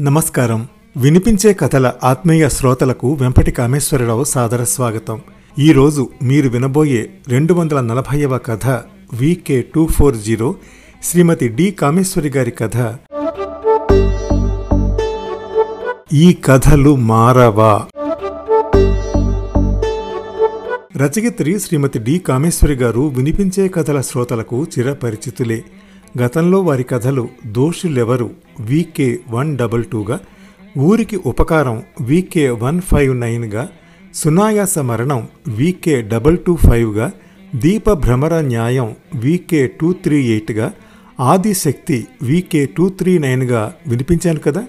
నమస్కారం. వినిపించే కథల ఆత్మీయ శ్రోతలకు వెంపటి కామేశ్వరరావు సాదర స్వాగతం. ఈరోజు మీరు వినబోయే రెండు వందల నలభైవ కథ VK two four zero Shrimati D Kameshwari గారి కథ. ఈ కథలు మారవా? రచయిత్రి శ్రీమతి డి కామేశ్వరి గారు వినిపించే కథల శ్రోతలకు చిరపరిచితులే. గతంలో వారి కథలు దోషులెవరు? వీకే వన్ డబల్ టూగా ఊరికి ఉపకారం వీకే వన్ ఫైవ్ నైన్గా సునాయాస మరణం వీకే డబల్ టూ ఫైవ్గా దీప భ్రమర న్యాయం వీకే టూ త్రీ ఎయిట్గా ఆదిశక్తి వీకే టూ త్రీ నైన్గా వినిపించాను కదా.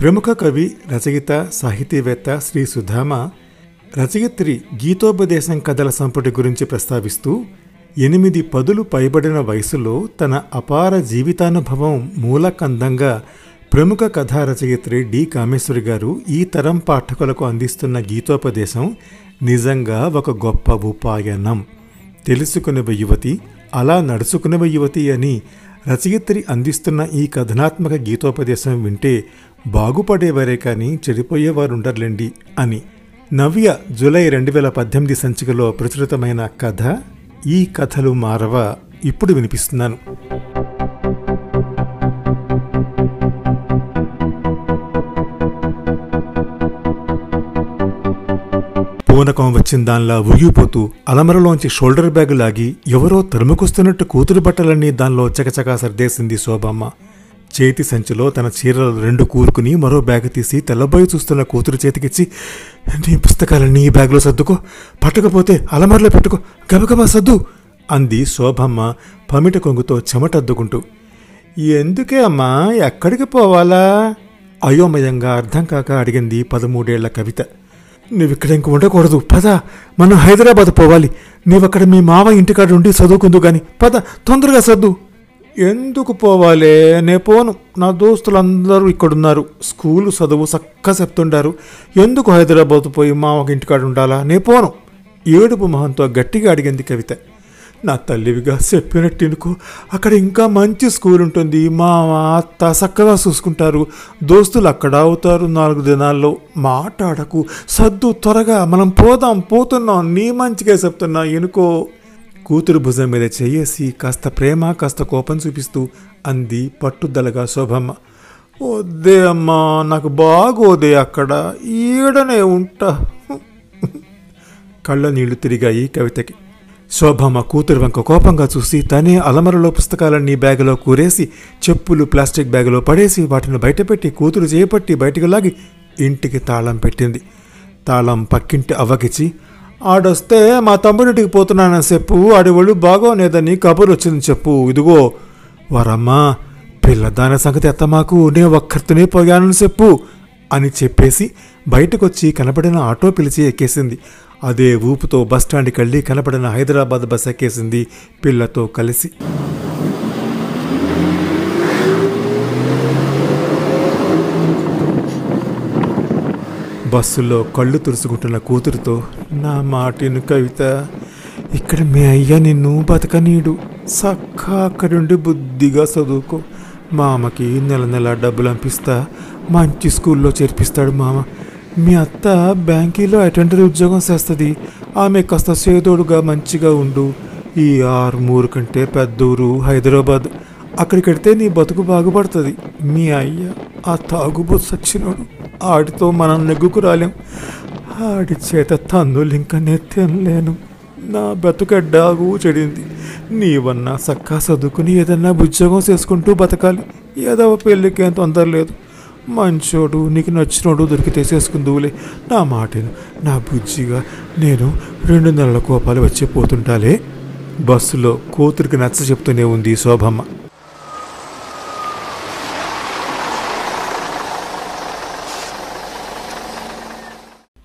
ప్రముఖ కవి రచయిత సాహితీవేత్త శ్రీ సుధామ రచయిత్రి గీతోపదేశం కథల సంపుటి గురించి ప్రస్తావిస్తూ ఎనిమిది పదులు పైబడిన వయసులో తన అపార జీవితానుభవం మూలకందంగా ప్రముఖ కథా రచయిత్రి డి కామేశ్వరి గారు ఈ తరం పాఠకులకు అందిస్తున్న గీతోపదేశం నిజంగా ఒక గొప్ప ఉపాయనం. తెలుసుకునే యువతి అలా నడుచుకునే యువతి అని రచయిత్రి అందిస్తున్న ఈ కథనాత్మక గీతోపదేశం వింటే బాగుపడేవారే కానీ చెడిపోయేవారుండర్లేండి అని. నవ్య జూలై రెండు వేల పద్దెనిమిది సంచికలో ప్రచురితమైన కథ ఈ కథలు మారవ ఇప్పుడు వినిపిస్తున్నాను. పూనకం వచ్చిన దానిలా ఉగిపోతూ అలమరలోంచి షోల్డర్ బ్యాగ్ లాగి ఎవరో తరుముకొస్తున్నట్టు కూతురు బట్టలన్నీ దానిలో చకచకా సర్దేసింది శోభమ్మ. చేతి సంచిలో తన చీరలు రెండు కూరుకుని మరో బ్యాగ్ తీసి తెల్లబోయి చూస్తున్న కూతురు చేతికిచ్చి నీ పుస్తకాలన్నీ ఈ బ్యాగ్లో సర్దుకో పట్టకపోతే అలమరలో పెట్టుకో గబగబా సర్దు అంది శోభమ్మ పమిట కొంగుతో చెమటద్దుకుంటూ. ఎందుకే అమ్మా ఎక్కడికి పోవాలా? అయోమయంగా అర్థం కాక అడిగింది పదమూడేళ్ళ కవిత. నువ్విక్కడ ఇంక ఉండకూడదు పద మనం హైదరాబాద్ పోవాలి. నీవక్కడ మీ మావ ఇంటికాడ ఉండి చదువుకుందు గాని పద తొందరగా సర్దు. ఎందుకు పోవాలే? నే పోను. నా దోస్తులందరూ ఇక్కడున్నారు. స్కూలు చదువు చక్క చెప్తుండారు ఎందుకు హైదరాబాద్ పోయి మామకి ఇంటికాడ ఉండాలా? నే పోను. ఏడుపు మహంతో గట్టిగా అడిగింది కవిత. నా తల్లివిగా చెప్పినట్టునుకో అక్కడ ఇంకా మంచి స్కూల్ ఉంటుంది. మా అత్త చక్కగా చూసుకుంటారు. దోస్తులు అక్కడ అవుతారు నాలుగు దినాల్లో. మాట్లాడకు. సద్దు త్వరగా మనం పోదాం పోతున్నాం. నీ మంచిగా చెప్తున్నా ఎనుకో కూతురు భుజం మీద చెయ్యేసి కాస్త ప్రేమ కాస్త కోపం చూపిస్తూ అంది పట్టుదలగా శోభమ్మ. వద్దే అమ్మా నాకు బాగోదే అక్కడ. ఈడనే ఉంటా. కళ్ళ నీళ్ళు తిరిగాయి కవితకి. శోభమ్మ కూతురు వంక కోపంగా చూసి తనే అలమరలో పుస్తకాలన్నీ బ్యాగులో కూరేసి చెప్పులు ప్లాస్టిక్ బ్యాగులో పడేసి వాటిని బయటపెట్టి కూతురు చేపట్టి బయటకు లాగి ఇంటికి తాళం పెట్టింది. తాళం పక్కింటి అవ్వకిచ్చి ఆడొస్తే మా తమ్ముడింటికి పోతున్నానని చెప్పు ఆడి ఒళ్ళు బాగోనేదని కబురు వచ్చింది చెప్పు. ఇదిగో వరమ్మా పిల్లదాని సంగతి ఎత్తమాకు నే ఒక్కరితోనే పోయానని చెప్పు అని చెప్పేసి బయటకొచ్చి కనపడిన ఆటో పిలిచి ఎక్కేసింది. అదే ఊపుతో బస్టాండ్కి వెళ్ళి కనపడిన హైదరాబాద్ బస్ ఎక్కేసింది పిల్లతో కలిసి. బస్సులో కళ్ళు తురుచుకుంటున్న కూతురుతో నా మాటిను కవిత ఇక్కడ మీ అయ్య నిన్ను బతకనీడు. సక్కా అక్కడుండి బుద్ధిగా చదువుకో. మామకి నెల నెల డబ్బులు పంపిస్తా మంచి స్కూల్లో చేర్పిస్తాడు మామ. మీ అత్త బ్యాంకీలో అటెండర్ ఉద్యోగం చేస్తుంది. ఆమె కాస్త సేదోడుగా మంచిగా ఉండు. ఈ ఆరుమూరు కంటే పెద్దూరు హైదరాబాద్. అక్కడికెడితే నీ బతుకు బాగుపడుతుంది. మీ అయ్య ఆ తాగుబోతు సచ్చినోడు. ఆడితో మనం నెగ్గుకు రాలేం ఆడి చేత తన్నులు ఇంకా నెత్తలేను నా బతుకడ్డాగు చెడింది నీవన్నా సక్కా చదువుకుని ఏదన్నా ఉద్యోగం చేసుకుంటూ బతకాలి. ఏదో పెళ్ళికేం తొందర లేదు. మంచోడు నీకు నచ్చినోడు దొరికితే చేసుకుందువులే. నా మాటను నా బుజ్జిగా నేను రెండు నెలల కోపాలు వచ్చి పోతుంటాలే. బస్సులో కూతురికి నచ్చ చెప్తూనే ఉంది శోభమ్మ.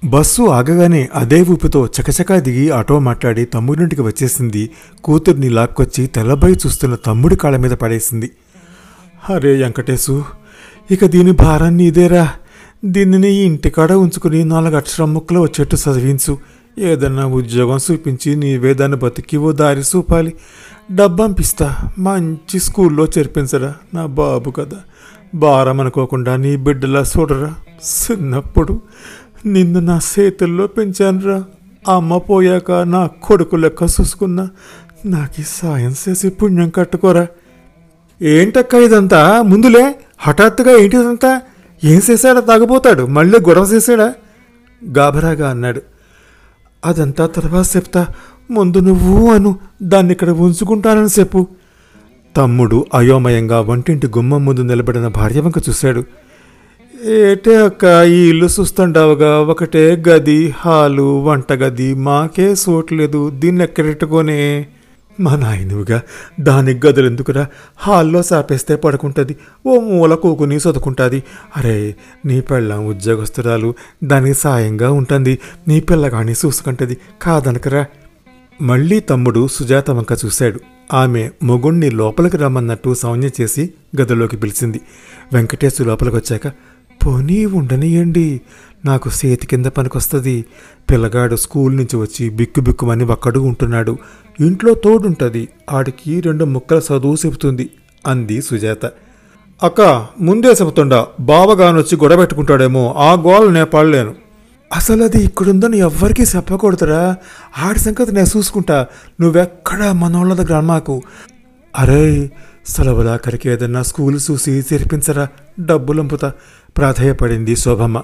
బస్సు ఆగగానే అదే ఊపితో చకచకా దిగి ఆటో మాట్లాడి తమ్ముడింటికి వచ్చేసింది. కూతుర్ని లాక్కొచ్చి తెల్లబై చూస్తున్న తమ్ముడి కాళ్ళ మీద పడేసింది. అరే వెంకటేశు ఇక దీని భారాన్ని ఇదేరా దీనిని ఈ ఇంటికాడ ఉంచుకుని నాలుగు అక్షరం ముక్కలు వచ్చేట్టు చదివించు. ఏదన్నా ఉద్యోగం చూపించి నీవే దాన్ని బతికి ఓ దారి చూపాలి. డబ్బంపిస్తా. మంచి స్కూల్లో చేర్పించరా. నా బాబు కదా. భారం అనుకోకుండా నీ బిడ్డలా చూడరా. చిన్నప్పుడు నిన్ను నా చేతుల్లో పెంచానురా. అమ్మ పోయాక నా కొడుకు లెక్క చూసుకున్నా. నాకు ఈ సాయం చేసి పుణ్యం కట్టుకోరా. ఏంటక్క ఇదంతా? ముందులే. హఠాత్తుగా ఏంటిదంతా ఏం చేశాడా? తాగబోతాడు. మళ్ళీ గొడవ చేశాడా? గాభరాగా అన్నాడు. అదంతా తర్వాత చెప్తా. ముందు నువ్వు అను. దాన్ని ఇక్కడ ఉంచుకుంటానని చెప్పు. తమ్ముడు అయోమయంగా వంటింటి గుమ్మం ముందు నిలబడిన భార్య వంక చూశాడు. ఏటే అక్క ఈ ఇల్లు చూస్తుండవుగా ఒకటే గది హాలు వంటగది మాకే సోట్లేదు దీన్ని ఎక్కడెట్టుకోనే మా నాయనవిగా దానికి గదులు ఎందుకురా హాల్లో సాపేస్తే పడుకుంటుంది ఓ మూల కూకుని చదువుకుంటుంది అరే నీ పెళ్ళం ఉద్యోగస్తురాలు దానికి సాయంగా ఉంటుంది నీ పిల్లగాని చూసుకుంటుంది కాదనకరా? మళ్ళీ తమ్ముడు సుజాత వంక చూశాడు. ఆమె మొగుణ్ణి లోపలికి రమ్మన్నట్టు సౌన్య చేసి గదిలోకి పిలిచింది. వెంకటేశు లోపలికి వచ్చాక పోనీ ఉండనియండి నాకు సేతి కింద పనికొస్తుంది. పిల్లగాడు స్కూల్ నుంచి వచ్చి బిక్కు బిక్కుమని ఒక్కడు ఉంటున్నాడు. ఇంట్లో తోడుంటుంది. ఆడికి రెండు ముక్కల చదువు చెబుతుంది అంది సుజాత. అక్క ముందే చెబుతుండా బావగానొచ్చి గొడవ పెట్టుకుంటాడేమో ఆ గోల నేను పడలేను. అసలు అది ఇక్కడుందని ఎవ్వరికీ చెప్పకూడదురా. ఆడి సంగతి నేను చూసుకుంటా. నువ్వెక్కడా మనోళ్ళ దగ్గర అమ్మాకు? అరే సెలవులాఖరికి ఏదన్నా స్కూల్ చూసి చేర్పించరా డబ్బులంపుతా. ప్రాధేయపడింది శోభమ్మ.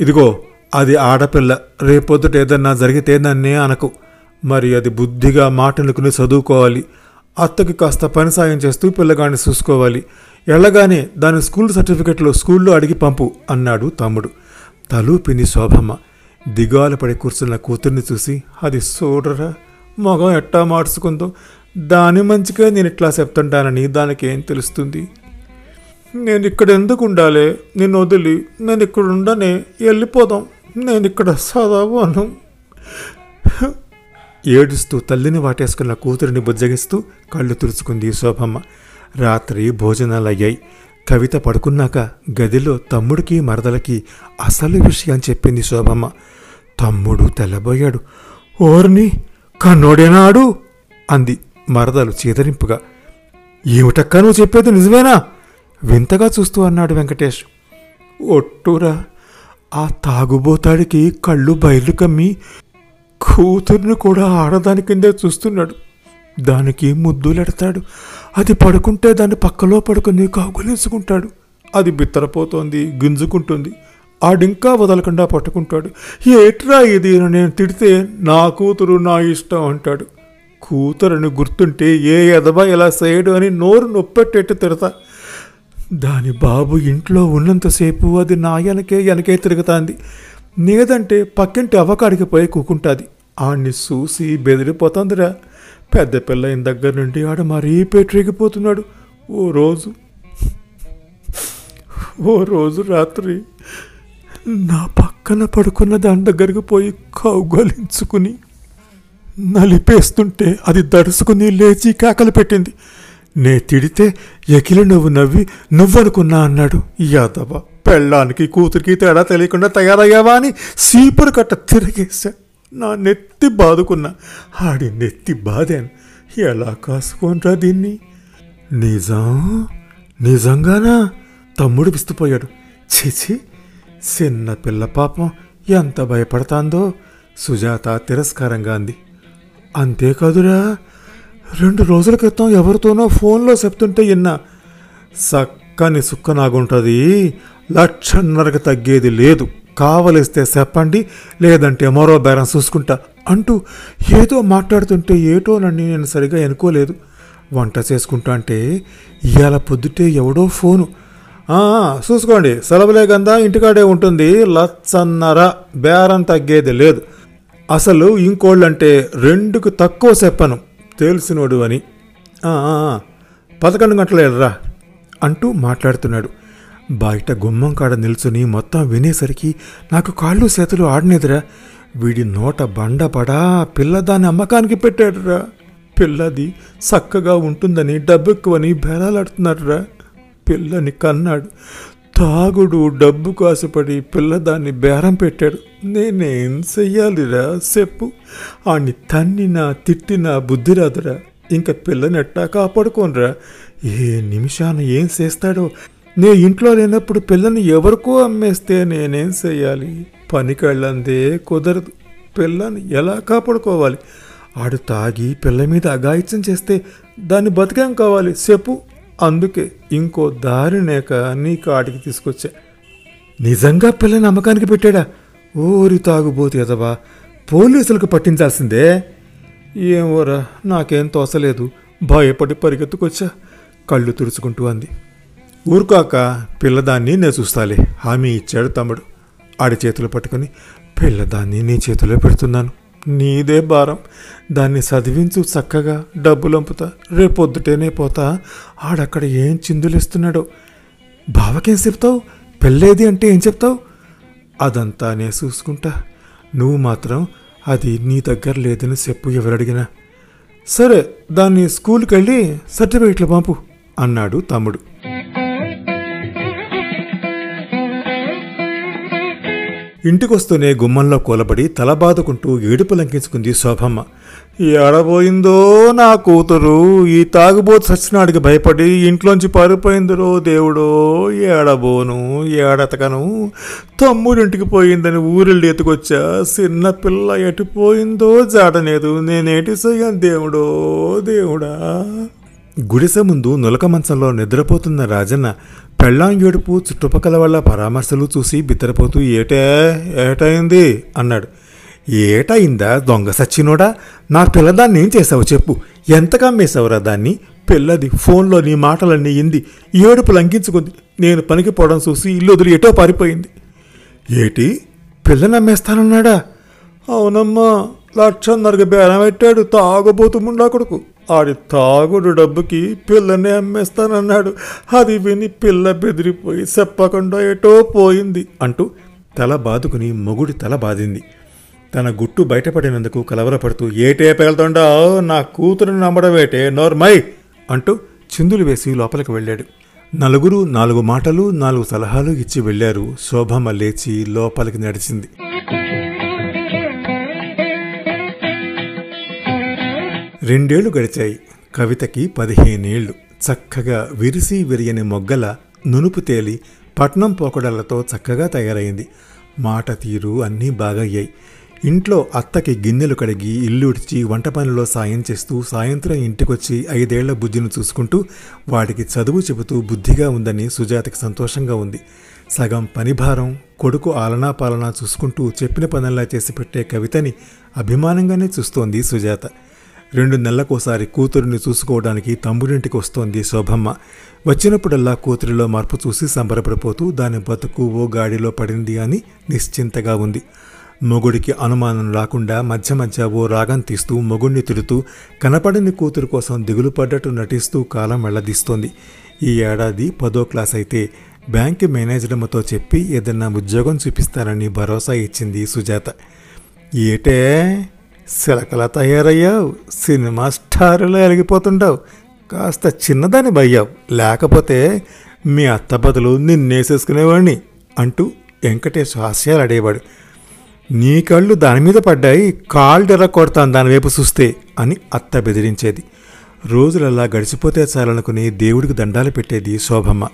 ఇదిగో అది ఆడపిల్ల రేపొద్దుట ఏదన్నా జరిగితే నన్నే అనకు. మరి అది బుద్ధిగా మాటనుకుని చదువుకోవాలి. అత్తకి కాస్త పని సాయం చేస్తూ పిల్లగాడిని చూసుకోవాలి. ఎళ్ళగానే దాని స్కూల్ సర్టిఫికెట్లు స్కూల్లో అడిగి పంపు అన్నాడు తమ్ముడు. తలూపిని శోభమ్మ. దిగాలు పడి కూర్చున్న కూతుర్ని చూసి అది చూడరా మొగం ఎట్టా మార్చుకుందో. దాని మంచిగా నేను ఇట్లా చెప్తుంటానని దానికి ఏం తెలుస్తుంది? నేను ఇక్కడ ఎందుకు ఉండాలి నేను వదిలి నేను ఇక్కడ ఉండనే వెళ్ళిపోదాం నేను ఇక్కడ చదవను ఏడుస్తూ తల్లిని వాటేసుకున్న కూతురిని బుజ్జగిస్తూ కళ్ళు తుడుచుకుంది శోభమ్మ. రాత్రి భోజనాలు అయ్యాయి కవిత పడుకున్నాక గదిలో తమ్ముడికి మరదలకి అసలు విషయం చెప్పింది శోభమ్మ. తమ్ముడు తెల్లబోయాడు. ఓర్ని కన్నోడేనాడు అంది మరదలు చీదరింపుగా. ఏమిటక్క నువ్వు చెప్పేది నిజమేనా? వింతగా చూస్తూ అన్నాడు వెంకటేష్. ఒట్టురా ఆ తాగుబోతాడికి కళ్ళు బయలు కమ్మి కూతుర్ని కూడా ఆడదాని కిందే చూస్తున్నాడు. దానికి ముద్దులెడతాడు అది పడుకుంటే దాన్ని పక్కలో పడుకుని కాగులేసుకుంటాడు అది బిత్తరపోతోంది గింజుకుంటుంది. ఆడింకా వదలకుండా పట్టుకుంటాడు. ఏట్రా ఇది నేను తిడితే నా కూతురు నా ఇష్టం అంటాడు. కూతురని గుర్తుంటే ఏ ఎదబా ఇలా చేయడు అని నోరు నొప్పెట్టేట్టు తిడతా. దాని బాబు ఇంట్లో ఉన్నంతసేపు అది నా వెనకే వెనకే తిరుగుతాంది. లేదంటే పక్కింటి అవకాడికి పోయి కూకుంటాది. ఆడిని చూసి బెదిరిపోతుందిరా. పెద్ద పిల్లయిన దగ్గర నుండి ఆడ మరీ పెట్టిరిగిపోతున్నాడు ఓ రోజు ఓ రోజు రాత్రి నా పక్కన పడుకున్న దాని దగ్గరికి పోయి కౌగలించుకుని నలిపేస్తుంటే అది దడుచుకుని లేచి కేకలు పెట్టింది. నే తిడితే ఎకిలి నువ్వు నవ్వి నువ్వనుకున్నా అన్నాడు యాదవ. పెళ్ళానికి కూతురికి తేడా తెలియకుండా తయారయ్యావా అని సీపురు కట్ట తిరిగేశా. నా నెత్తి బాదుకున్నా. ఆడి నెత్తి బాదాను. ఎలా కాసుకోనరా దీన్ని? నిజం? నిజంగానా? తమ్ముడు విస్తుపోయాడు. చిచి చిన్న పిల్ల పాపం ఎంత భయపడతాందో సుజాత తిరస్కారంగా అంది. అంతేకాదురా రెండు రోజుల క్రితం ఎవరితోనో ఫోన్లో చెప్తుంటే విన్నా సక్కని సుక్క నాగుంటుంది లక్షన్నరకు తగ్గేది లేదు. కావలిస్తే చెప్పండి లేదంటే మరో బేరం చూసుకుంటా అంటూ ఏదో మాట్లాడుతుంటే ఏటోనని నేను సరిగా అనుకోలేదు వంట చేసుకుంటా అంటే ఇవాళ పొద్దుటే ఎవడో ఫోను. చూసుకోండి సెలవులే గందా ఇంటికాడే ఉంటుంది. లచ్చన్నర బేరం తగ్గేది లేదు. అసలు ఇంకోళ్ళంటే రెండుకు తక్కువ చెప్పను. తెలిసినోడు అని. పదకొండు గంటలు వెళ్ళరా అంటూ మాట్లాడుతున్నాడు. బయట గుమ్మం కాడ నిల్చుని మొత్తం వినేసరికి నాకు కాళ్ళు చేతులు ఆడనేదిరా. వీడి నోట బండ పడా పిల్ల దాని అమ్మకానికి పెట్టాడురా. పిల్లది చక్కగా ఉంటుందని డబ్బెక్కువని బేరాలాడుతున్నాడురా. పిల్లని కన్నాడు. తాగుడు డబ్బు కాసుపడి పిల్ల దాన్ని బేరం పెట్టాడు. నేనేం చెయ్యాలిరా చెప్పు. ఆని తన్నినా తిట్టినా బుద్ధి రాదురా ఇంకా పిల్లని ఎట్టా కాపాడుకోనరా. ఏ నిమిషాన ఏం చేస్తాడో. నే ఇంట్లో లేనప్పుడు పిల్లని ఎవరికో అమ్మేస్తే నేనేం చెయ్యాలి? పనికెళ్ళందే కుదరదు. పిల్లని ఎలా కాపాడుకోవాలి? ఆడు తాగి పిల్ల మీద అఘాయిత్యం చేస్తే దాన్ని బతికేం కావాలి? చెప్పు. అందుకే ఇంకో దారినేక నీ కాడికి తీసుకొచ్చా. నిజంగా పిల్ల నమ్మకానికి పెట్టాడా? ఊరి తాగుబోతు ఎదవా పోలీసులకు పట్టించాల్సిందే. ఏమోరా నాకేం తోసలేదు. భయపడి పరిగెత్తుకొచ్చా కళ్ళు తుడుచుకుంటూ అంది. ఊరుకాక పిల్లదాన్ని నేను చూస్తాలే హామీ ఇచ్చాడు తమ్ముడు. ఆడి చేతులు పట్టుకుని పిల్లదాన్ని నీ చేతిలో పెడుతున్నాను. నీదే భారం. దాన్ని చదివించు చక్కగా డబ్బులు అంపుతా రేపొద్దుటేనే పోతా. ఆడక్కడ ఏం చిందులేస్తున్నాడో. బావకేం చెప్తావు? పెళ్ళేది అంటే ఏం చెప్తావు? అదంతా నే చూసుకుంటా. నువ్వు మాత్రం అది నీ దగ్గర లేదని చెప్పు ఎవరడిగినా. సరే దాన్ని స్కూల్కి వెళ్ళి సర్టిఫికెట్లు పంపు అన్నాడు తమ్ముడు. ఇంటికొస్తూనే గుమ్మంలో కూలబడి తలబాదుకుంటూ ఏడుపు లంకించుకుంది శోభమ్మ. ఎడబోయిందో నా కూతురు? ఈ తాగుబోతు సచ్చినాడికి భయపడి ఇంట్లోంచి పారిపోయిందిరో దేవుడో? ఏడబోను? ఏడతకను? తమ్ముడింటికి పోయిందని ఊరిళ్ళి ఎత్తుకొచ్చా? చిన్న పిల్ల ఎటుపోయిందో జాడలేదు నేనేటి సయ్యాను దేవుడో? దేవుడా? గుడిసె ముందు నులక మంచంలో నిద్రపోతున్న రాజన్న పెళ్ళాం ఏడుపు చుట్టుపక్కల వాళ్ళ పరామర్శలు చూసి బిత్తరపోతూ ఏటే ఏటైంది? అన్నాడు. ఏటయిందా దొంగ సచ్చినోడా? నా పిల్లదాన్ని ఏం చేసావు చెప్పు. ఎంతగా కమ్మేశావురా దాన్ని? పిల్లది ఫోన్లో నీ మాటలన్నీ ఇంది ఏడుపు లంకించుకుంది నేను పనికి పోవడం చూసి ఇల్లు వదిలి ఎటో పారిపోయింది. ఏటి? పిల్ల నమ్మేస్తానన్నాడా అవునమ్మా. లక్షన్నరకు బేరం పెట్టాడు. తాగబోతు ముండా కొడుకు. ఆడి తాగుడు డబ్బుకి పిల్లని అమ్మేస్తానన్నాడు. అది విని పిల్ల బెదిరిపోయి చెప్పకుండా ఎటో పోయింది అంటూ తల బాదుకుని మొగుడి తల బాదింది. తన గుట్టు బయటపడినందుకు కలవరపడుతూ ఏటే పేలుతుండో నా కూతురుని నమ్మడమేటే నోర్మై! అంటూ చిందులు వేసి లోపలికి వెళ్ళాడు. నలుగురు నాలుగు మాటలు నాలుగు సలహాలు ఇచ్చి వెళ్ళారు. శోభమ్మ లేచి లోపలికి నడిచింది. రెండేళ్ళు గడిచాయి. కవితకి పదిహేనేళ్ళు. చక్కగా విరిసి విరియని మొగ్గల నునుపు తేలి పట్నం పోకడలతో చక్కగా తయారైంది. మాట తీరు అన్నీ బాగయ్యాయి. ఇంట్లో అత్తకి గిన్నెలు కడిగి ఇల్లు ఉడిచి వంట పనిలో సాయం చేస్తూ సాయంత్రం ఇంటికొచ్చి ఐదేళ్ళ బుద్ధిని చూసుకుంటూ వాడికి చదువు చెబుతూ బుద్ధిగా ఉందని సుజాతకి సంతోషంగా ఉంది. సగం పనిభారం కొడుకు ఆలనా పాలనా చూసుకుంటూ చెప్పిన పనుల్లా చేసి పెట్టే కవితని అభిమానంగానే చూస్తోంది సుజాత. రెండు నెలలకోసారి కూతురిని చూసుకోవడానికి తమ్ముడింటికి వస్తోంది శోభమ్మ. వచ్చినప్పుడల్లా కూతురిలో మార్పు చూసి సంబరపడిపోతూ దాని బతుకు ఓ గాడిలో పడింది అని నిశ్చింతగా ఉంది. మొగుడికి అనుమానం రాకుండా మధ్య మధ్య ఓ రాగం తీస్తూ మొగుడిని తిడుతూ కనపడని కూతురు కోసం దిగులు పడ్డట్టు నటిస్తూ కాలం వెళ్ళదీస్తోంది. ఈ ఏడాది పదో క్లాస్ అయితే బ్యాంక్ మేనేజర్మతో చెప్పి ఏదన్నా ఉద్యోగం చూపిస్తానని భరోసా ఇచ్చింది సుజాత. ఏటే? సిలకలా తయారయ్యావు సినిమా స్టారులో ఎలిగిపోతుండవు. కాస్త చిన్నదాని భయ్యావు లేకపోతే మీ అత్త బదులు నిన్నేసేసుకునేవాడిని అంటూ వెంకటేష్ హాస్యాలు అడేవాడు నీ కళ్ళు దాని మీద పడ్డాయి కాళ్ళు ఎర్ర కొడతాను దాని వైపు చూస్తే అని అత్త బెదిరించేది. రోజులలా గడిచిపోతే చాలనుకుని దేవుడికి దండాలు పెట్టేది శోభమ్మ.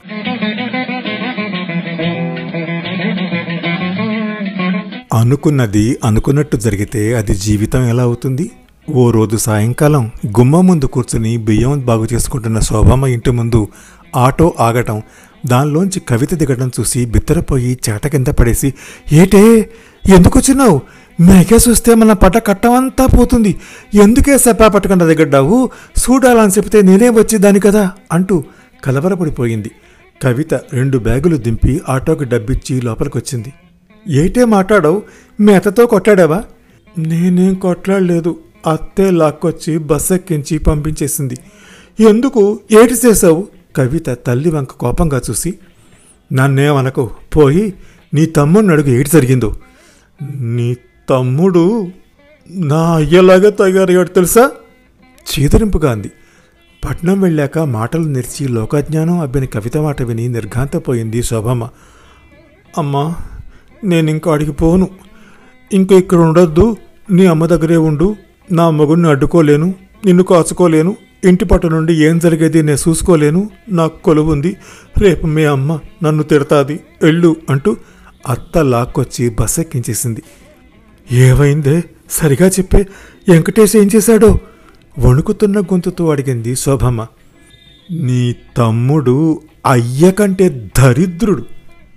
అనుకున్నది అనుకున్నట్టు జరిగితే అది జీవితం ఎలా అవుతుంది? ఓ రోజు సాయంకాలం గుమ్మ ముందు కూర్చుని బియ్యం బాగు చేసుకుంటున్న శోభమ్మ ఇంటి ముందు ఆటో ఆగటం దానిలోంచి కవిత దిగడం చూసి బిత్తరపోయి చేట కింద పడేసి ఏటే ఎందుకు వచ్చినావు? మేకే చూస్తే మన పట కట్టమంతా పోతుంది. ఎందుకే సెపా పట్టకుండా దిగడ్డావు? చూడాలని చెప్తే నేనే వచ్చేదాన్ని కదా అంటూ కలవరపడిపోయింది. కవిత రెండు బ్యాగులు దింపి ఆటోకి డబ్బిచ్చి లోపలికొచ్చింది. ఏటే మాట్లాడవు? మేతతో కొట్టాడావా? నేనేం కొట్లాడలేదు. అత్తే లాక్కొచ్చి బస్ ఎక్కించి పంపించేసింది. ఎందుకు? ఏటి చేశావు? కవిత తల్లి వంక కోపంగా చూసి నన్నేమనకు? పోయి నీ తమ్ముడిని అడుగు ఏటి జరిగిందో. నీ తమ్ముడు నా అయ్యలాగా తయారయ్యాడు తెలుసా? చీదరింపుగా అంది. పట్నం వెళ్ళాక మాటలు నెరిచి లోకజ్ఞానం అబ్బిన కవిత మాట విని నిర్ఘాంతపోయింది శోభమ్మ. అమ్మా నేను ఇంకా అడిగి పోను ఇంకా ఇక్కడ ఉండొద్దు. నీ అమ్మ దగ్గరే ఉండు. నా మగుడిని అడ్డుకోలేను. నిన్ను కాచుకోలేను. ఇంటి పట్టు నుండి ఏం జరిగేది నేను చూసుకోలేను. నాకు కొలువుంది రేపు మీ అమ్మ నన్ను తిడతాది. ఎళ్ళు అంటూ అత్త లాక్కొచ్చి బస్ ఎక్కించేసింది. ఏమైందే? సరిగా చెప్పే వెంకటేష్ ఏం చేశాడో? వణుకుతున్న గొంతుతో అడిగింది శోభమ్మ. నీ తమ్ముడు అయ్య కంటే దరిద్రుడు.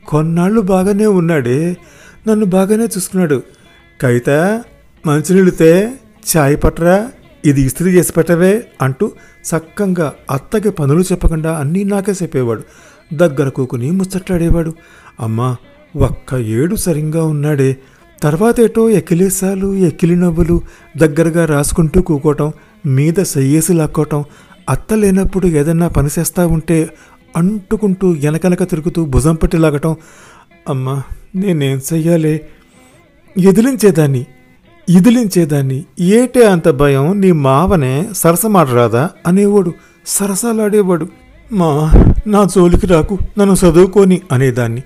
కొన్నాళ్ళు బాగానే ఉన్నాడే. నన్ను బాగానే చూసుకున్నాడు. కవిత మంచినీళ్ళుతే చాయ్ పట్టరా? ఇది ఇస్త్రీ చేసి పెట్టవే అంటూ చక్కంగా అత్తకి పనులు చెప్పకుండా అన్నీ నాకే చెప్పేవాడు. దగ్గర కూకుని ముచ్చట్లాడేవాడు. అమ్మా ఒక్క ఏడు సరిగ్గా ఉన్నాడే. తర్వాత ఏటో ఎక్కిలేసాలు ఎక్కిలి నవ్వులు దగ్గరగా రాసుకుంటూ కూకోవటం మీద సయ్యేసి లాక్కోవటం అత్త లేనప్పుడు ఏదన్నా పని చేస్తా ఉంటే అంటుకుంటూ వెనకనక తిరుగుతూ భుజం పట్టి లాగటం అమ్మా నేనేం చెయ్యాలే? ఎదిలించేదాన్ని ఇదిలించేదాన్ని ఏటే అంత భయం? నీ మావనే సరసమాడరాదా? అనేవాడు సరసాలాడేవాడు. మా నా జోలికి రాకు నన్ను చదువుకొని అనేదాన్ని.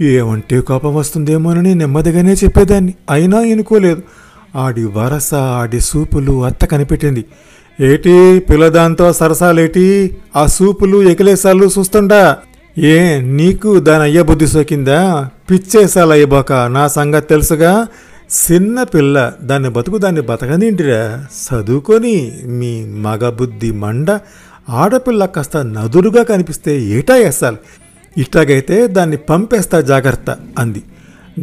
ఏమంటే కోపం వస్తుందేమోనని నెమ్మదిగానే చెప్పేదాన్ని. అయినా ఎనుకోలేదు. ఆడి వరస ఆడి సూపులు అత్త కనిపెట్టింది. ఏటి పిల్లదాంతో సరసాలేటి? ఆ సూపులు ఎకిలేసాలు చూస్తుండా? ఏ నీకు దాని అయ్య బుద్ధి సోకిందా? పిచ్చేసాలు అయ్యబోక నా సంగతి తెలుసుగా? చిన్న పిల్ల దాన్ని బతుకు దాన్ని బతకనింటిరా? చదువుకొని మీ మగ బుద్ధి మండ ఆడపిల్ల కాస్త నదురుగా కనిపిస్తే ఏటా వేసాలి ఇట్లాగైతే దాన్ని పంపేస్తా జాగ్రత్త అంది.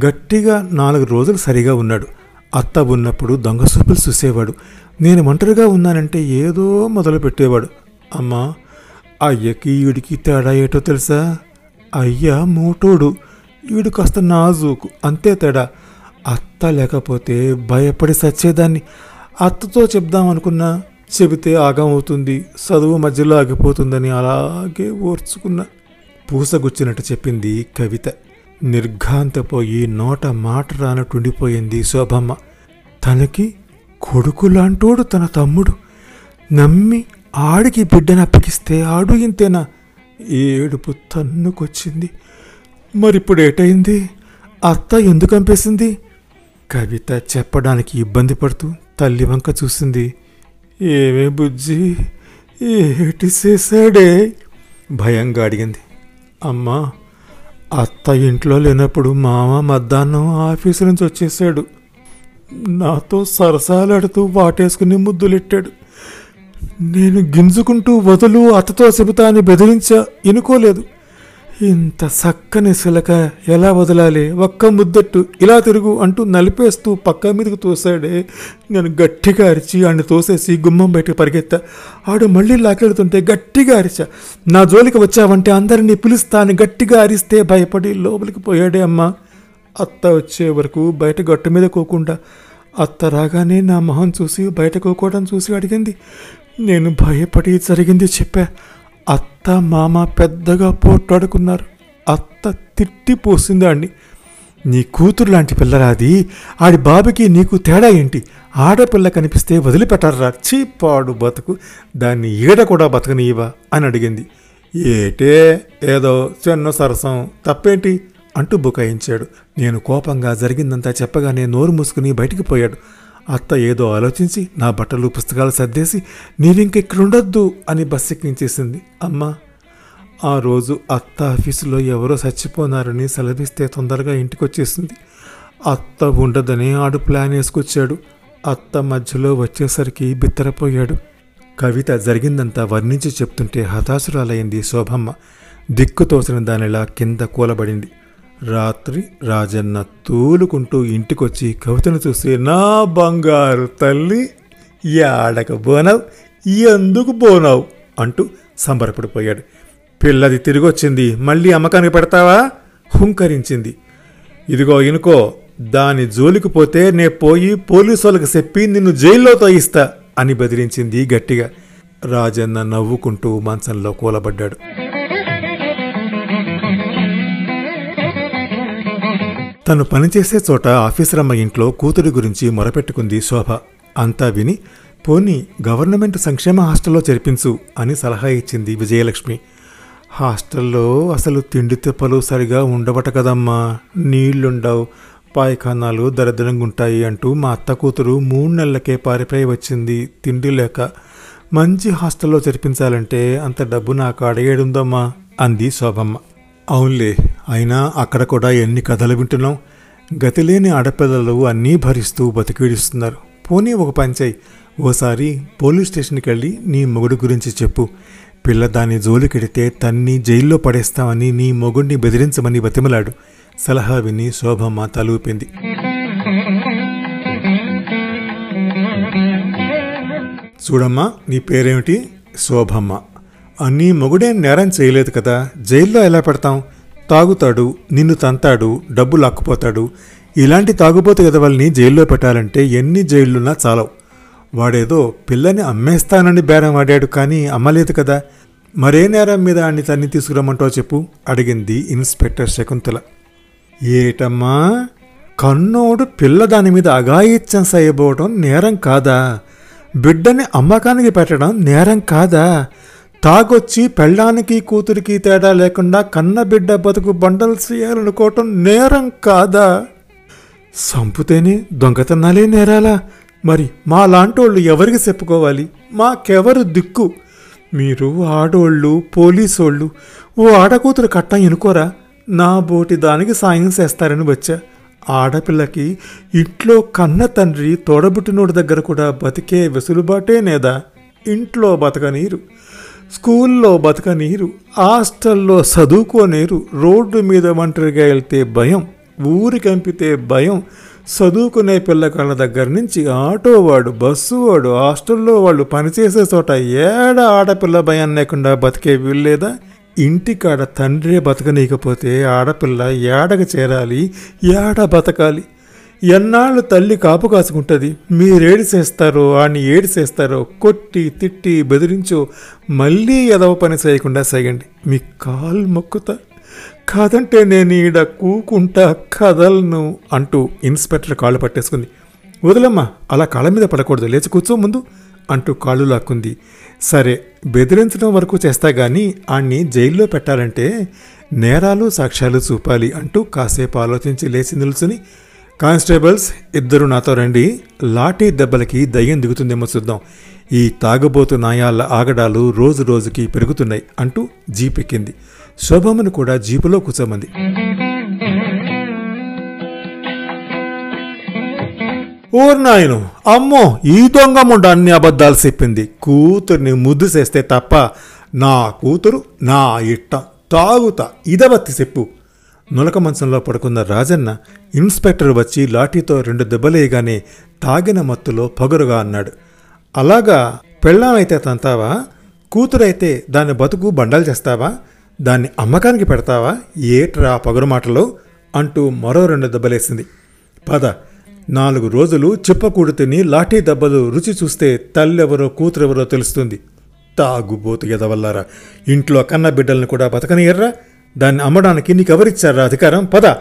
గట్టిగా నాలుగు రోజులు సరిగా ఉన్నాడు. అత్త ఉన్నప్పుడు దొంగ సూపులు చూసేవాడు. నేను ఒంటరిగా ఉన్నానంటే ఏదో మొదలు పెట్టేవాడు అమ్మా అయ్యకి ఈడికి తేడా ఏటో తెలుసా? అయ్య మోటోడు ఈడు కాస్త నాజూకు అంతే తేడా. అత్త లేకపోతే భయపడి సచ్చేదాన్ని. అత్తతో చెప్దామనుకున్నా చెబితే ఆగం అవుతుంది చదువు మధ్యలో ఆగిపోతుందని అలాగే ఓర్చుకున్నా. పూసగుచ్చినట్టు చెప్పింది కవిత. నిర్ఘాంతపోయి నోట మాట రానట్టుండిపోయింది శోభమ్మ. తనకి కొడుకులాంటోడు తన తమ్ముడు. నమ్మి ఆడికి బిడ్డను అప్పగిస్తే ఆడు ఇంతేనా ఏడుపు తన్నుకొచ్చింది. మరిప్పుడు ఏటైంది అత్త ఎందుకు అంపేసింది కవిత చెప్పడానికి ఇబ్బంది పడుతూ తల్లి వంక చూసింది. ఏమే బుజ్జి ఏటి చేశాడే? భయంగా అడిగింది. అమ్మా అత్త ఇంట్లో లేనప్పుడు మామ మధ్యాహ్నం ఆఫీసు నుంచి వచ్చేసాడు నాతో సరసాలాడుతూ వాటేసుకుని ముద్దులెట్టాడు. నేను గింజుకుంటూ వదులు అతతో చెబుతా అని బెదిరించా ఇనుకోలేదు ఇంత చక్కని సిలక ఎలా వదలాలి? ఒక్క ముద్దట్టు ఇలా తిరుగు అంటూ నలిపేస్తూ పక్క మీదకు తోసాడే నేను గట్టిగా అరిచి ఆడిని తోసేసి గుమ్మం బయటకు పరిగెత్తా. ఆడు మళ్ళీ లాకెడుతుంటే గట్టిగా అరిచా. నా జోలికి వచ్చావంటే అందరినీ పిలుస్తా అని గట్టిగా అరిస్తే భయపడి లోపలికి పోయాడే అమ్మా. అత్త వచ్చే వరకు బయట గట్టు మీద కోకుండా అత్త రాగానే నా మొహం చూసి బయట కోకోవడం చూసి అడిగింది. నేను భయపడి జరిగింది చెప్పా. అత్త మామ పెద్దగా పోట్లాడుకున్నారు. అత్త తిట్టి పోసింది ఆడిని. నీ కూతురు లాంటి పిల్లరాది ఆడి బాబుకి నీకు తేడా ఏంటి? ఆడపిల్ల కనిపిస్తే వదిలిపెట్టారా చీపాడు బతుకు. దాన్ని ఈడ కూడా బతకనీయవా అని అడిగింది. ఏటే? ఏదో చిన్న సరసం. తప్పేంటి? అంటూ బుకాయించాడు. నేను కోపంగా జరిగిందంతా చెప్పగానే నోరు మూసుకుని బయటికి పోయాడు. అత్త ఏదో ఆలోచించి నా బట్టలు పుస్తకాలు సర్దేసి నీవింకెక్కడుండొద్దు అని బస్సు ఎక్కించేసింది అమ్మా ఆ రోజు అత్త ఆఫీసులో ఎవరో చచ్చిపోనారని సెలవిస్తే తొందరగా ఇంటికొచ్చేసింది. అత్త ఉండదని ఆడు ప్లాన్ వేసుకొచ్చాడు. అత్త మధ్యలో వచ్చేసరికి బిత్తరపోయాడు. కవిత జరిగిందంతా వర్ణించి చెప్తుంటే హతాశురాలైంది శోభమ్మ. దిక్కు తోసిన దానిలా కింద కూలబడింది. రాత్రి రాజన్న తూలుకుంటూ ఇంటికొచ్చి కవితను చూసి నా బంగారు తల్లి యాడక బోనవు ఎందుకు బోనవు? అంటూ సంబరపడిపోయాడు. పిల్లది తిరిగొచ్చింది మళ్ళీ అమ్మకానికి పెడతావా? హుంకరించింది. ఇదిగో ఇనుకో దాని జోలికి పోతే నే పోయి పోలీసు వాళ్ళకి చెప్పి నిన్ను జైల్లో తోయిస్తా అని బెదిరించింది గట్టిగా. రాజన్న నవ్వుకుంటూ మంచంలో కూలబడ్డాడు. తను పనిచేసే చోట ఆఫీసరమ్మ ఇంట్లో కూతురి గురించి మొరపెట్టుకుంది శోభ. అంతా విని పోనీ గవర్నమెంట్ సంక్షేమ హాస్టల్లో చేర్పించు అని సలహా ఇచ్చింది విజయలక్ష్మి. హాస్టల్లో అసలు తిండి తిప్పలు సరిగా ఉండవట కదమ్మా. నీళ్ళుండవు. పాయఖానాలు దరిద్రంగా ఉంటాయి అంటూ మా అత్త కూతురు మూడు నెలలకే పారిపోయి వచ్చింది తిండి లేక. మంచి హాస్టల్లో చేర్పించాలంటే అంత డబ్బు నాకు అడిగేడుందమ్మా అంది శోభమ్మ. అవునులే అయినా అక్కడ కూడా ఎన్ని కథలు వింటున్నాం? గతిలేని ఆడపిల్లలు అన్నీ భరిస్తూ బతికిడిస్తున్నారు. పోనీ ఒక పంచాయి ఓసారి పోలీస్ స్టేషన్కి వెళ్ళి నీ మొగుడు గురించి చెప్పు. పిల్ల దాని జోలికెడితే తన్ని జైల్లో పడేస్తామని నీ మొగుడిని బెదిరించమని బతిమలాడు. సలహా విని శోభమ్మ తలూపింది. చూడమ్మా నీ పేరేమిటి? శోభమ్మ. నీ మొగుడేం నేరం చేయలేదు కదా? జైల్లో ఎలా పెడతాం? తాగుతాడు నిన్ను తంతాడు డబ్బు లాక్కుపోతాడు. ఇలాంటి తాగుబోతు కదా వాళ్ళని జైల్లో పెట్టాలంటే ఎన్ని జైళ్ళున్నా చాలవు. వాడేదో పిల్లని అమ్మేస్తానని బేరం ఆడాడు కానీ అమ్మలేదు కదా? మరే నేరం మీద అన్ని తన్ని తీసుకురమ్మంటావు చెప్పు అడిగింది ఇన్స్పెక్టర్ శకుంతల. ఏటమ్మా? కన్నోడు పిల్ల దాని మీద అఘాయిత్యం చేయబోవటం నేరం కాదా? బిడ్డని అమ్మకానికి పెట్టడం నేరం కాదా? తాగొచ్చి పెళ్ళానికి కూతురికి తేడా లేకుండా కన్న బిడ్డ బతుకు బండలు చేయాలనుకోవటం నేరం కాదా? సంపుతేనే దొంగతనాలే నేరాలా? మరి మా లాంటోళ్ళు ఎవరికి చెప్పుకోవాలి? మాకెవరు దిక్కు? మీరు ఆడోళ్ళు పోలీసోళ్ళు ఓ ఆడకూతురు కట్టం ఎనుకోరా? నా బోటి దానికి సాయం చేస్తారని వచ్చా. ఆడపిల్లకి ఇంట్లో కన్న తండ్రి తోడబుట్టినోడి దగ్గర కూడా బతికే వెసులుబాటే నేదా? ఇంట్లో బతకనీరు. స్కూల్లో బతకనీరు హాస్టల్లో చదువుకోనీరు రోడ్డు మీద ఒంటరిగా వెళ్తే భయం ఊరి కంపితే భయం. చదువుకునే పిల్లకాళ్ళ దగ్గర నుంచి ఆటో వాడు బస్సు వాడు హాస్టల్లో వాళ్ళు పనిచేసే చోట ఏడ ఆడపిల్ల భయం లేకుండా బతికే వీల్లేదా ఇంటికాడ తండ్రే బతకనీయకపోతే ఆడపిల్ల ఏడకు చేరాలి ఏడ బతకాలి? ఎన్నాళ్ళు తల్లి కాపు కాసుకుంటుంది? మీరేడి చేస్తారో ఆని ఏడి చేస్తారో కొట్టి తిట్టి బెదిరించో మళ్ళీ ఎదవ పని చేయకుండా సాగండి. మీ కాలు మొక్కుతా. కాదంటే నేను ఈడ కూకుంటా కదలను అంటూ ఇన్స్పెక్టర్ కాళ్ళు పట్టేసుకుంది. వదిలమ్మా అలా కాళ్ళ మీద పడకూడదు. లేచి కూర్చో ముందు అంటూ కాళ్ళు లాక్కుంది. సరే బెదిరించడం వరకు చేస్తా గాని ఆణ్ణి జైల్లో పెట్టాలంటే నేరాలు సాక్ష్యాలు చూపాలి అంటూ కాసేపు ఆలోచించి లేచి నిలుచుని కానిస్టేబుల్స్ ఇద్దరు నాతో రండి. లాఠీ దెబ్బలకి దయ్యం దిగుతుందేమో చూద్దాం. ఈ తాగబోతు నాయాల ఆగడాలు రోజు రోజుకి పెరుగుతున్నాయి అంటూ జీప్ ఎక్కింది శోభమ్మను కూడా జీపులో కూర్చోమంది. ఓర్ నాయను అమ్మో ఈ దొంగ ముండ అన్ని అబద్ధాలు చెప్పింది. కూతుర్ని ముద్దు చేస్తే తప్ప నా కూతురు నా ఇట్ట. తాగుతా ఇదబత్తి చెప్పు. నులక మంచంలో పడుకున్న రాజన్న ఇన్స్పెక్టర్ వచ్చి లాఠీతో రెండు దెబ్బలేయగానే తాగిన మత్తులో పగురుగా అన్నాడు. అలాగా పెళ్ళామైతే తంతావా? కూతురైతే దాని బతుకు బండాలు చేస్తావా? దాన్ని అమ్మకానికి పెడతావా? ఏట్రా పగురు మాటలో? అంటూ మరో రెండు దెబ్బలేసింది. పద నాలుగు రోజులు చిప్పకూడు తిని లాఠీ దెబ్బలు రుచి చూస్తే తల్లెవరో కూతురెవరో తెలుస్తుంది. తాగుబోతు ఎదవల్లారా ఇంట్లో కన్న బిడ్డల్ని కూడా బతకనియర్రా దాన్ని అమ్మడానికి నీకెవరిచ్చారా అధికారం? పద.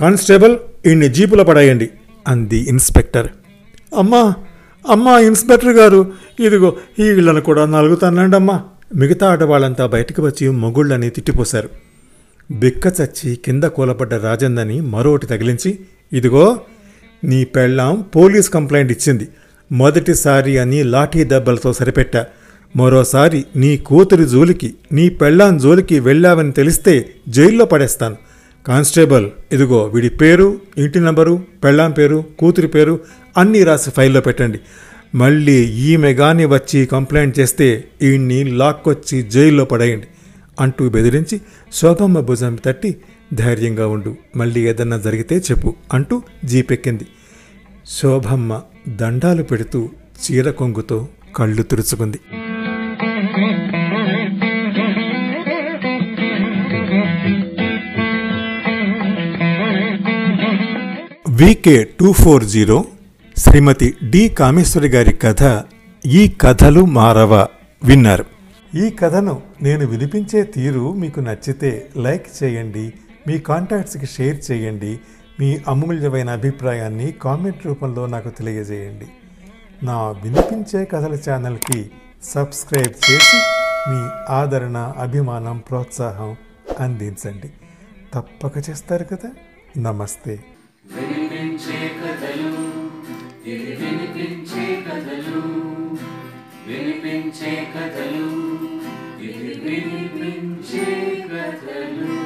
కానిస్టేబుల్ ఈయన్ని జీపులో పడాయండి అంది ఇన్స్పెక్టర్. అమ్మా అమ్మా ఇన్స్పెక్టర్ గారు ఇదిగో ఈ వీళ్ళను కూడా నలుగుతానండి అమ్మా. మిగతా ఆడవాళ్ళంతా బయటకు వచ్చి మొగుళ్ళని తిట్టిపోశారు. బిక్క చచ్చి కింద కూలబడ్డ రాజందని మరోటి తగిలించి ఇదిగో నీ పెళ్ళాం పోలీస్ కంప్లైంట్ ఇచ్చింది. మొదటిసారి అని లాఠీ దెబ్బలతో సరిపెట్టా. మరోసారి నీ కూతురి జోలికి నీ పెళ్ళాం జోలికి వెళ్ళావని తెలిస్తే జైల్లో పడేస్తాను. కానిస్టేబుల్ ఇదిగో వీడి పేరు ఇంటి నంబరు పెళ్ళాం పేరు కూతురి పేరు అన్నీ రాసి ఫైల్లో పెట్టండి. మళ్ళీ ఈమె గాని వచ్చి కంప్లైంట్ చేస్తే ఈయన్ని లాక్కొచ్చి జైల్లో పడేయండి. అంటూ బెదిరించి శోభమ్మ భుజం తట్టి ధైర్యంగా ఉండు మళ్ళీ ఏదన్నా జరిగితే చెప్పు అంటూ జీపెక్కింది. శోభమ్మ దండాలు పెడుతూ చీర కొంగుతో కళ్ళు తుడుచుకుంది. VK two four zero Shrimati D Kameshwari గారి కథ ఈ కథలు మారవ విన్నారు. ఈ కథను నేను వినిపించే తీరు మీకు నచ్చితే లైక్ చేయండి మీ కాంటాక్ట్స్కి షేర్ చేయండి మీ అమూల్యమైన అభిప్రాయాన్ని కామెంట్ రూపంలో నాకు తెలియజేయండి. నా వినిపించే కథల ఛానల్కి సబ్స్క్రైబ్ చేసి మీ ఆదరణ అభిమానం ప్రోత్సాహం అందించండి. తప్పక చేస్తారు కదా. నమస్తే. వినిపించే కథలు ఇవి వినిపించే కథలు వినిపించే కథలు ఇవి వినిపించే కథలు.